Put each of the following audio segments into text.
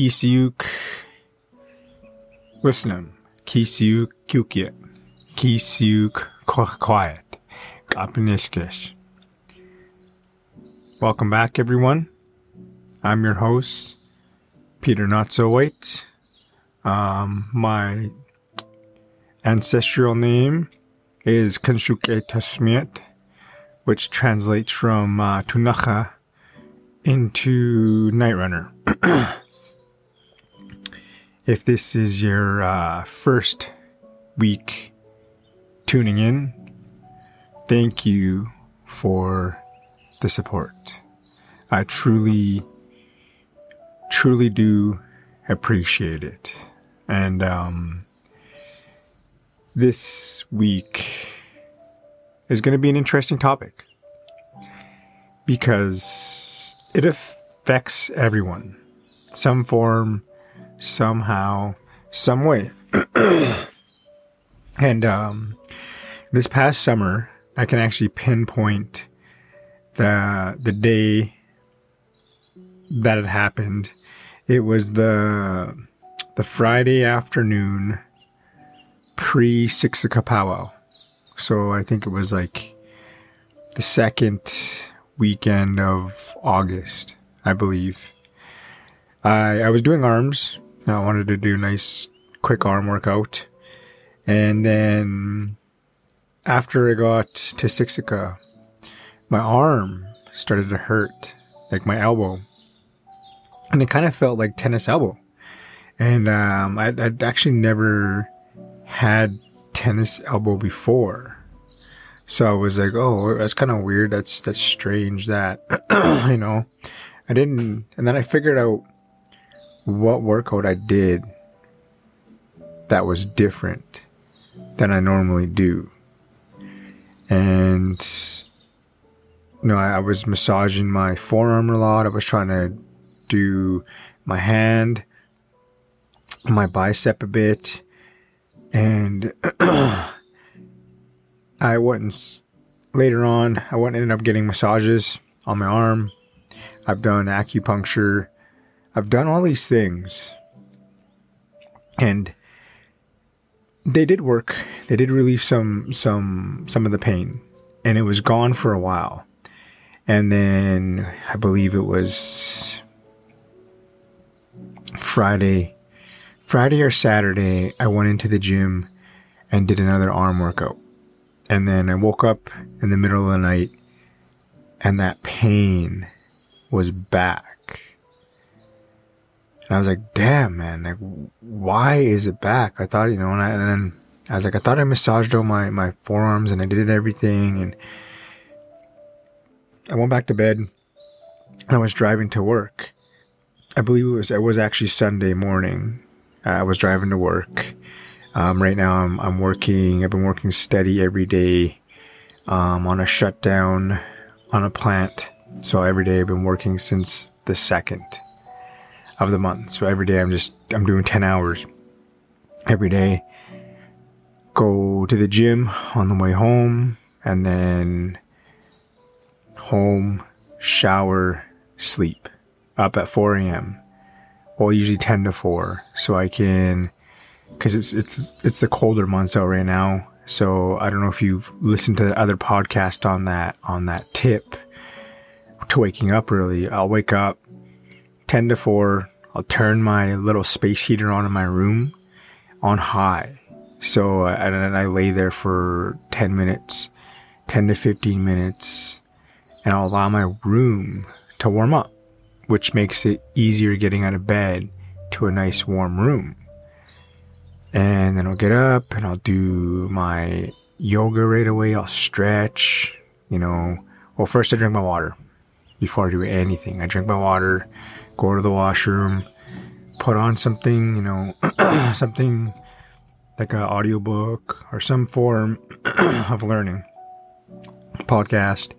Kisiuk Wisnam. Kisiuk Kukiet. Kisiuk Quiet. Kapinishkish. Welcome back, everyone. I'm your host, Peter Not So White. Um, my ancestral name is Kanshuke Tashmiet, which translates from uh, Tunacha into Night Runner. if this is your uh, first week tuning in, thank you for the support. I truly, truly do appreciate it. And um, this week is going to be an interesting topic because it affects everyone, some form, somehow, some way. and um, this past summer, I can actually pinpoint the the day that it happened. It was the the Friday afternoon pre Siksika powwow. So I think it was like the second weekend of August, I believe. I I was doing arms. I wanted to do nice quick arm workout. And then after I got to Siksika, my arm started to hurt, like my elbow. And it kind of felt like tennis elbow. And um, I'd, I'd actually never had tennis elbow before. So I was like, oh, that's kind of weird. That's that's strange that you know, I didn't and then I figured out what workout I did that was different than I normally do. And you know, I, I was massaging my forearm a lot. I was trying to do my hand, my bicep a bit, and I went later on. I went ended up getting massages on my arm. I've done acupuncture. I've done all these things, and they did work. They did relieve some some some of the pain, and it was gone for a while. And then I believe it was Friday, Friday or Saturday. I went into the gym and did another arm workout. And then I woke up in the middle of the night and that pain was back. And I was like, damn, man, like, why is it back? I thought, you know, and, I, and then I was like, I thought I massaged all my, my forearms and I did everything. And I went back to bed. I was driving to work. I believe it was, it was actually Sunday morning. I was driving to work um, right now, I'm, I'm working, I've been working steady every day um, on a shutdown on a plant. So every day I've been working since the second of the month. So every day I'm just, I'm doing 10 hours every day. Go to the gym on the way home and then home, shower, sleep. Up at 4 a.m. Well, usually 10 to 4. So I can because it's it's it's the colder months out right now. So I don't know if you've listened to the other podcast on that on that tip to waking up early. I'll wake up ten to four. I'll turn my little space heater on in my room on high. So uh, and then I lay there for ten minutes, ten to fifteen minutes, and I'll allow my room to warm up, which makes it easier getting out of bed to a nice warm room and then I'll get up and I'll do my yoga right away. I'll stretch, you know. Well, first I drink my water before I do anything. I drink my water, go to the washroom, put on something, you know, something like an audiobook or some form of learning. Podcast,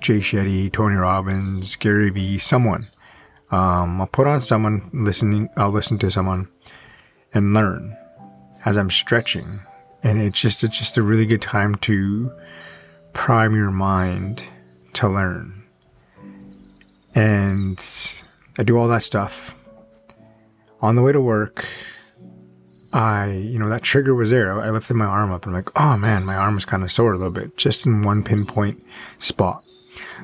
Jay Shetty, Tony Robbins, Gary Vee, someone. Um, I'll put on someone listening. I'll listen to someone and learn as I'm stretching. And it's just it's just a really good time to prime your mind to learn. And I do all that stuff. on the way to work, I, you know, that trigger was there. I lifted my arm up and I'm like, oh man, my arm is kind of sore a little bit, just in one pinpoint spot.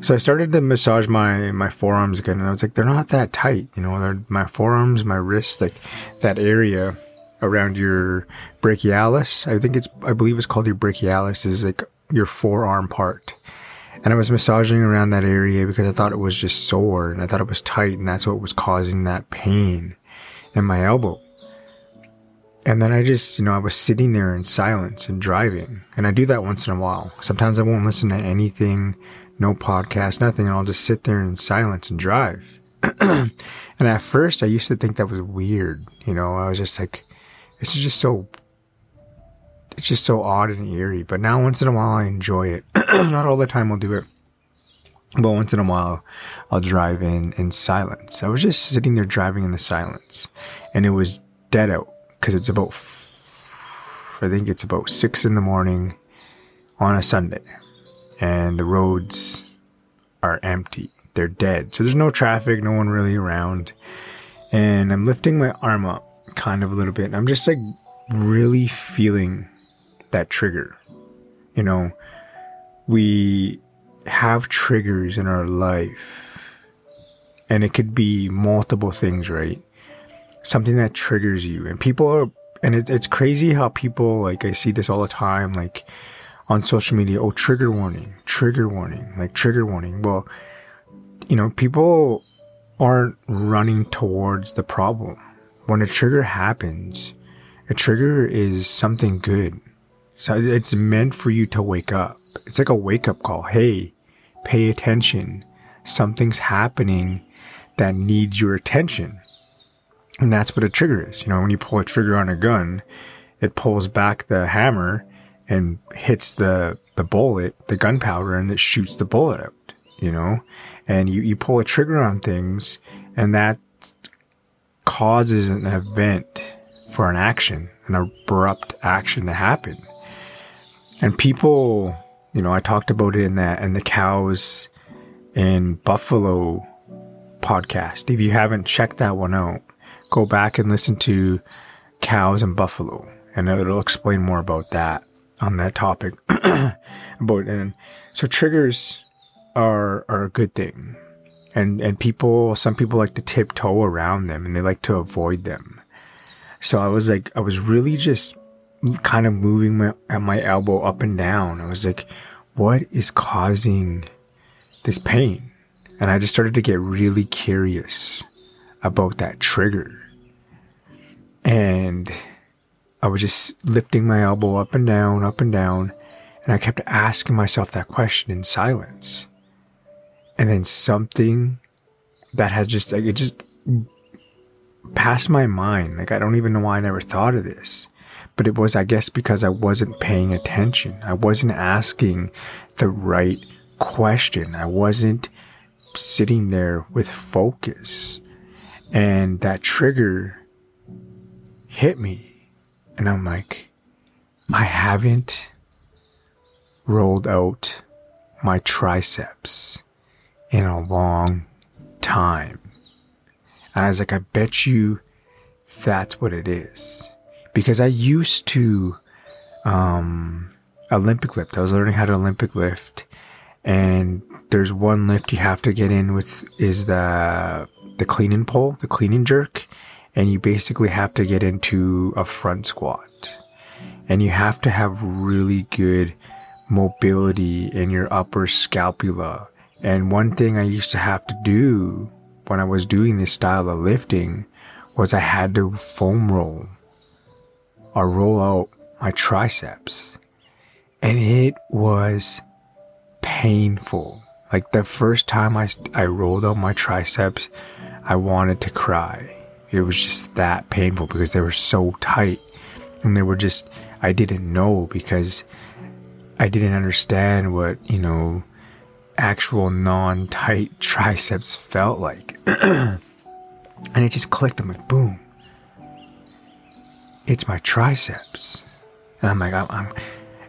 So I started to massage my, my forearms again and I was like, they're not that tight, you know, they're my forearms, my wrists, like that area around your brachialis. I think it's, I believe it's called your brachialis is like your forearm part. And I was massaging around that area because I thought it was just sore and I thought it was tight and that's what was causing that pain in my elbow. And then I just, you know, I was sitting there in silence and driving. And I do that once in a while. Sometimes I won't listen to anything, no podcast, nothing. And I'll just sit there in silence and drive. and at first I used to think that was weird. You know, I was just like, this is just so it's just so odd and eerie. But now once in a while I enjoy it. Not all the time I'll do it. But once in a while I'll drive in in silence. I was just sitting there driving in the silence and it was dead out because it's about I think it's about six in the morning on a Sunday and the roads are empty. They're dead. So there's no traffic, no one really around. And I'm lifting my arm up kind of a little bit. And I'm just like really feeling that trigger. You know, we have triggers in our life, and it could be multiple things, right? Something that triggers you, and people are, and it, it's crazy how people like I see this all the time, like on social media. Oh, trigger warning, trigger warning, like trigger warning. Well, you know, people aren't running towards the problem. When a trigger happens, a trigger is something good. So it's meant for you to wake up. It's like a wake up call. Hey, pay attention. Something's happening that needs your attention. And that's what a trigger is. You know, when you pull a trigger on a gun, it pulls back the hammer and hits the, the bullet, the gunpowder, and it shoots the bullet out, you know? And you, you pull a trigger on things and that causes an event for an action, an abrupt action to happen. And people, you know, I talked about it in that and the cows in Buffalo podcast. If you haven't checked that one out, go back and listen to cows and buffalo and it'll explain more about that on that topic. About and so triggers are are a good thing. And and people some people like to tiptoe around them and they like to avoid them. So i was like i was really just kind of moving my, at my elbow up and down. I was like, what is causing this pain? And I just started to get really curious about that trigger. And I was just lifting my elbow up and down, up and down. And I kept asking myself that question in silence. And then something that has just like, it just passed my mind. Like, I don't even know why I never thought of this but it was, I guess, because I wasn't paying attention. I wasn't asking the right question. I wasn't sitting there with focus. And that trigger hit me. And I'm like, I haven't rolled out my triceps in a long time. And I was like, I bet you that's what it is because I used to um, Olympic lift. I was learning how to Olympic lift, and there's one lift you have to get in with is the the clean and pull, the clean and jerk, and you basically have to get into a front squat, and you have to have really good mobility in your upper scapula. And one thing I used to have to do when I was doing this style of lifting was I had to foam roll or roll out my triceps. And it was painful. Like the first time I, I rolled out my triceps, I wanted to cry. It was just that painful because they were so tight. And they were just, I didn't know because I didn't understand what, you know, actual non tight triceps felt like. and it just clicked. I'm like, boom it's my triceps. And I'm like, I'm, I'm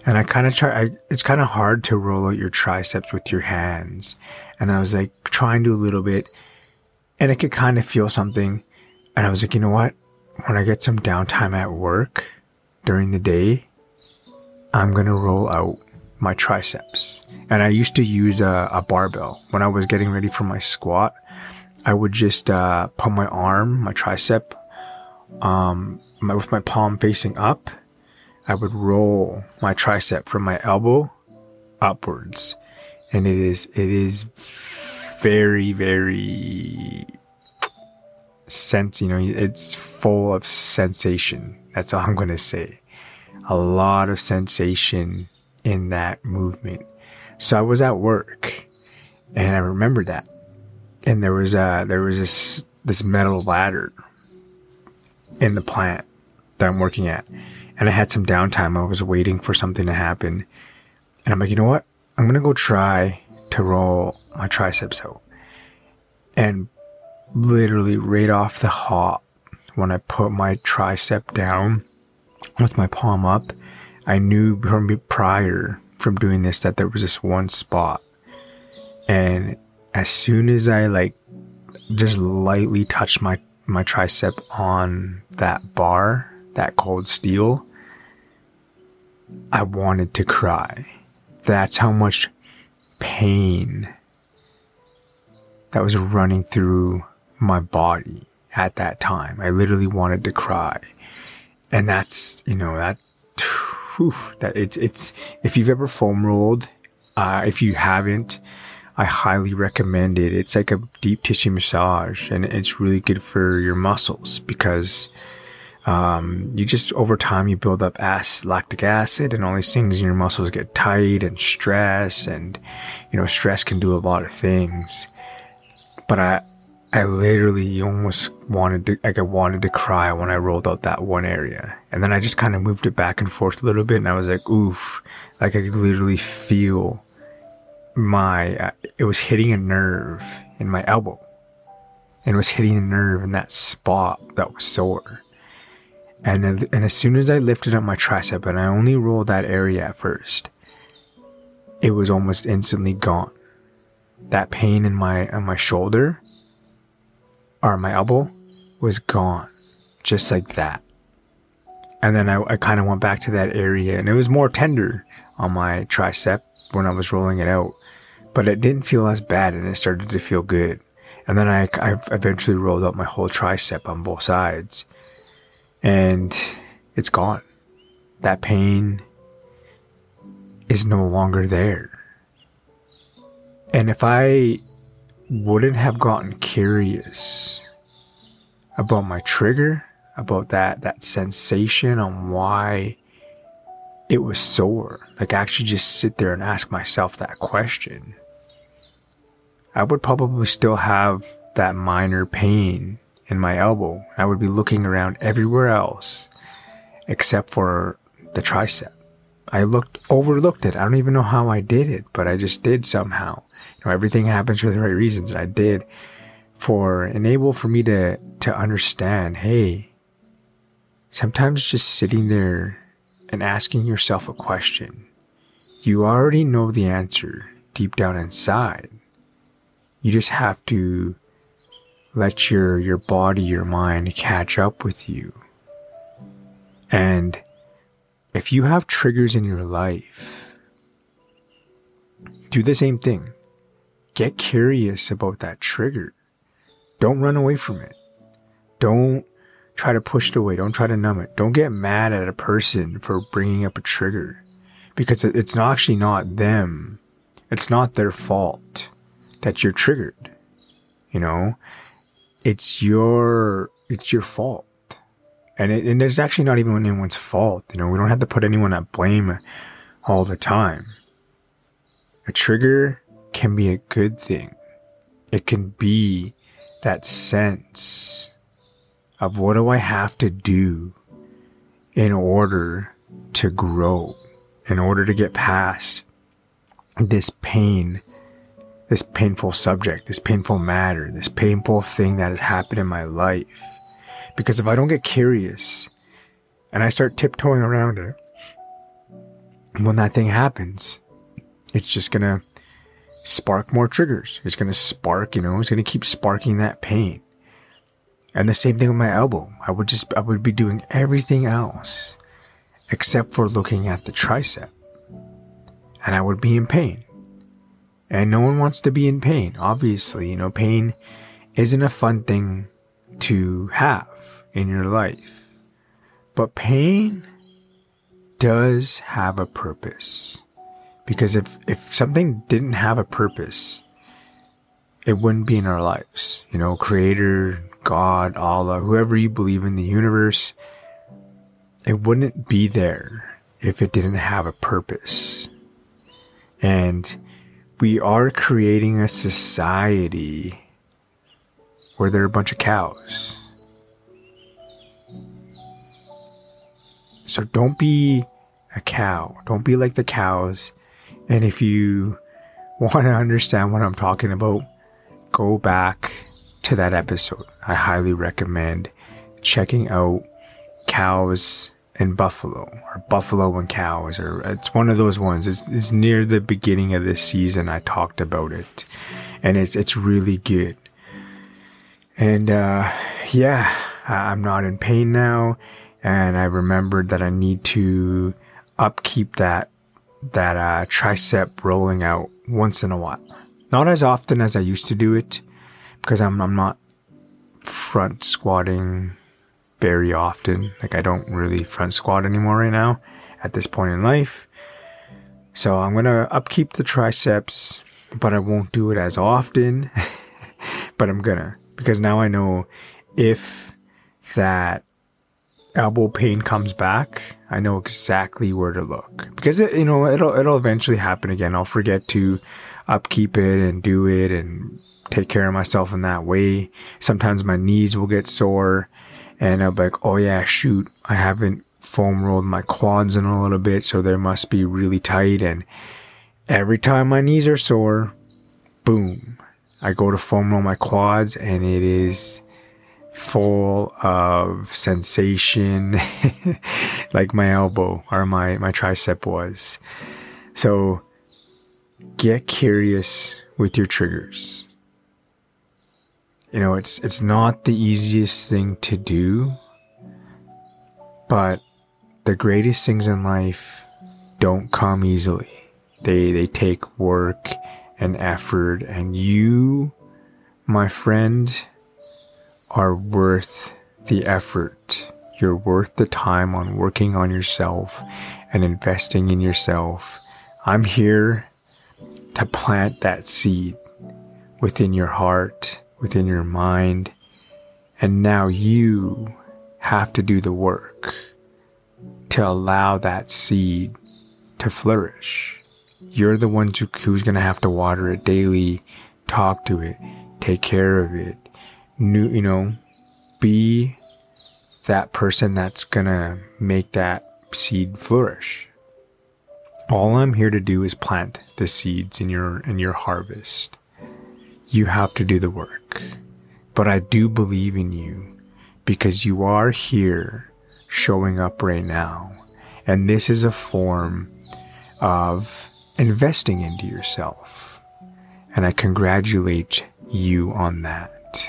and I kind of try, I, it's kind of hard to roll out your triceps with your hands. And I was like trying to do a little bit and I could kind of feel something. And I was like, you know what? When I get some downtime at work during the day, I'm going to roll out my triceps. And I used to use a, a barbell when I was getting ready for my squat. I would just uh, put my arm, my tricep, um, my, with my palm facing up. I would roll my tricep from my elbow upwards, and it is it is very very sense. You know, it's full of sensation. That's all I'm gonna say. A lot of sensation in that movement. So I was at work, and I remember that, and there was a there was this this metal ladder in the plant that I'm working at. And I had some downtime. I was waiting for something to happen. And I'm like, you know what? I'm going to go try to roll my triceps out. And literally right off the hop, when I put my tricep down with my palm up, I knew from prior from doing this that there was this one spot. And as soon as I like just lightly touched my my tricep on that bar, that cold steel, I wanted to cry. That's how much pain that was running through my body at that time. I literally wanted to cry. And that's, you know, that, whew, that it's, it's, if you've ever foam rolled, uh, if you haven't, I highly recommend it. It's like a deep tissue massage and it's really good for your muscles because um, you just over time you build up acid, lactic acid and all these things and your muscles get tight and stress and you know stress can do a lot of things. But i i literally almost wanted to like i wanted to cry when i rolled out that one area. And then i just kind of moved it back and forth a little bit and i was like oof. Like i could literally feel my uh, it was hitting a nerve in my elbow. And was hitting a nerve in that spot that was sore. And and as soon as i lifted up my tricep and i only rolled that area at first it was almost instantly gone. That pain in my on my shoulder or my elbow was gone just like that. And then i, I kind of went back to that area and it was more tender on my tricep when i was rolling it out but it didn't feel as bad and it started to feel good. And then I, I eventually rolled up my whole tricep on both sides and it's gone. That pain is no longer there. And if I wouldn't have gotten curious about my trigger, about that, that sensation on why it was sore, like actually just sit there and ask myself that question I would probably still have that minor pain in my elbow. I would be looking around everywhere else except for the tricep. I looked overlooked it. I don't even know how I did it, but I just did somehow. You know, everything happens for the right reasons. And I did for enable for me to to understand, hey, sometimes just sitting there and asking yourself a question, you already know the answer deep down inside. You just have to let your, your body, your mind catch up with you. And if you have triggers in your life, do the same thing. Get curious about that trigger. Don't run away from it. Don't try to push it away. Don't try to numb it. Don't get mad at a person for bringing up a trigger because it's actually not them. It's not their fault that you're triggered. You know, it's your it's your fault, and it, and it's actually not even anyone's fault. You know, we don't have to put anyone at blame all the time. A trigger can be a good thing. It can be that sense of what do I have to do in order to grow, in order to get past this pain this painful subject, this painful matter, this painful thing that has happened in my life. Because if I don't get curious and I start tiptoeing around it, when that thing happens, it's just gonna spark more triggers. It's gonna spark, you know, it's gonna keep sparking that pain. And the same thing with my elbow. I would just, I would be doing everything else except for looking at the tricep. And I would be in pain. And no one wants to be in pain. Obviously, you know, pain isn't a fun thing to have in your life. But pain does have a purpose. Because if, if something didn't have a purpose, it wouldn't be in our lives. You know, creator, God, Allah, whoever you believe in the universe, it wouldn't be there if it didn't have a purpose. And we are creating a society where there are a bunch of cows. So don't be a cow. Don't be like the cows. And if you want to understand what I'm talking about, go back to that episode. I highly recommend checking out cows and buffalo or buffalo and cows or it's one of those ones. It's, it's near the beginning of this season i talked about it and it's it's really good. And uh, yeah i'm not in pain now and i remembered that i need to upkeep that that uh, tricep rolling out once in a while. Not as often as i used to do it because i'm, I'm not front squatting very often. Like I don't really front squat anymore right now at this point in life. So I'm gonna upkeep the triceps, but I won't do it as often. but I'm gonna because now I know if that elbow pain comes back, I know exactly where to look because it, you know it'll it'll eventually happen again. I'll forget to upkeep it and do it and take care of myself in that way. Sometimes my knees will get sore and I'll be like, oh yeah, shoot, I haven't foam rolled my quads in a little bit, so they must be really tight. And every time my knees are sore, boom, I go to foam roll my quads and it is full of sensation like my elbow or my, my tricep was. So get curious with your triggers you know, it's it's not the easiest thing to do, but the greatest things in life don't come easily. They they take work and effort and you my friend are worth the effort. You're worth the time on working on yourself and investing in yourself. I'm here to plant that seed within your heart within your mind. And now you have to do the work to allow that seed to flourish. You're the one who, who's going to have to water it daily, talk to it, take care of it. New, you know, be that person that's going to make that seed flourish. All I'm here to do is plant the seeds in your in your harvest you have to do the work. But I do believe in you because you are here showing up right now. And this is a form of investing into yourself. And I congratulate you on that.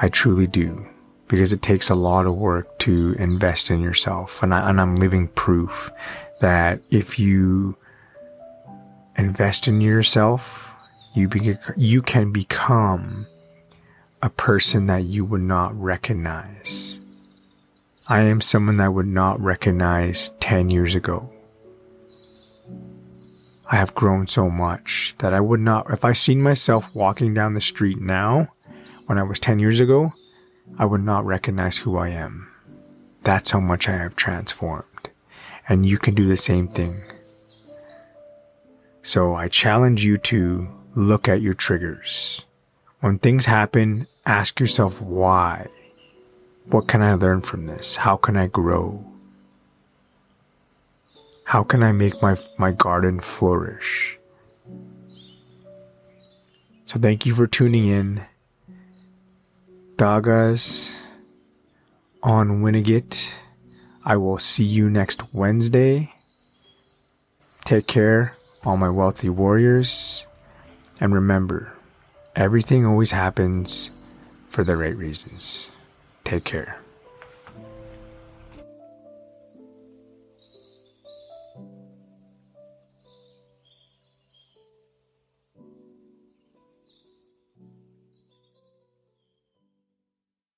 I truly do. Because it takes a lot of work to invest in yourself. And, I, and I'm living proof that if you invest in yourself, you be, you can become a person that you would not recognize. I am someone that would not recognize 10 years ago. I have grown so much that I would not, if I seen myself walking down the street now, when I was 10 years ago, I would not recognize who I am. That's how much I have transformed. And you can do the same thing. So I challenge you to look at your triggers. When things happen, ask yourself why. What can I learn from this? How can I grow? How can I make my, my garden flourish? So thank you for tuning in. Dagas on Winnegit. I will see you next Wednesday. Take care, all my wealthy warriors. And remember, everything always happens for the right reasons. Take care.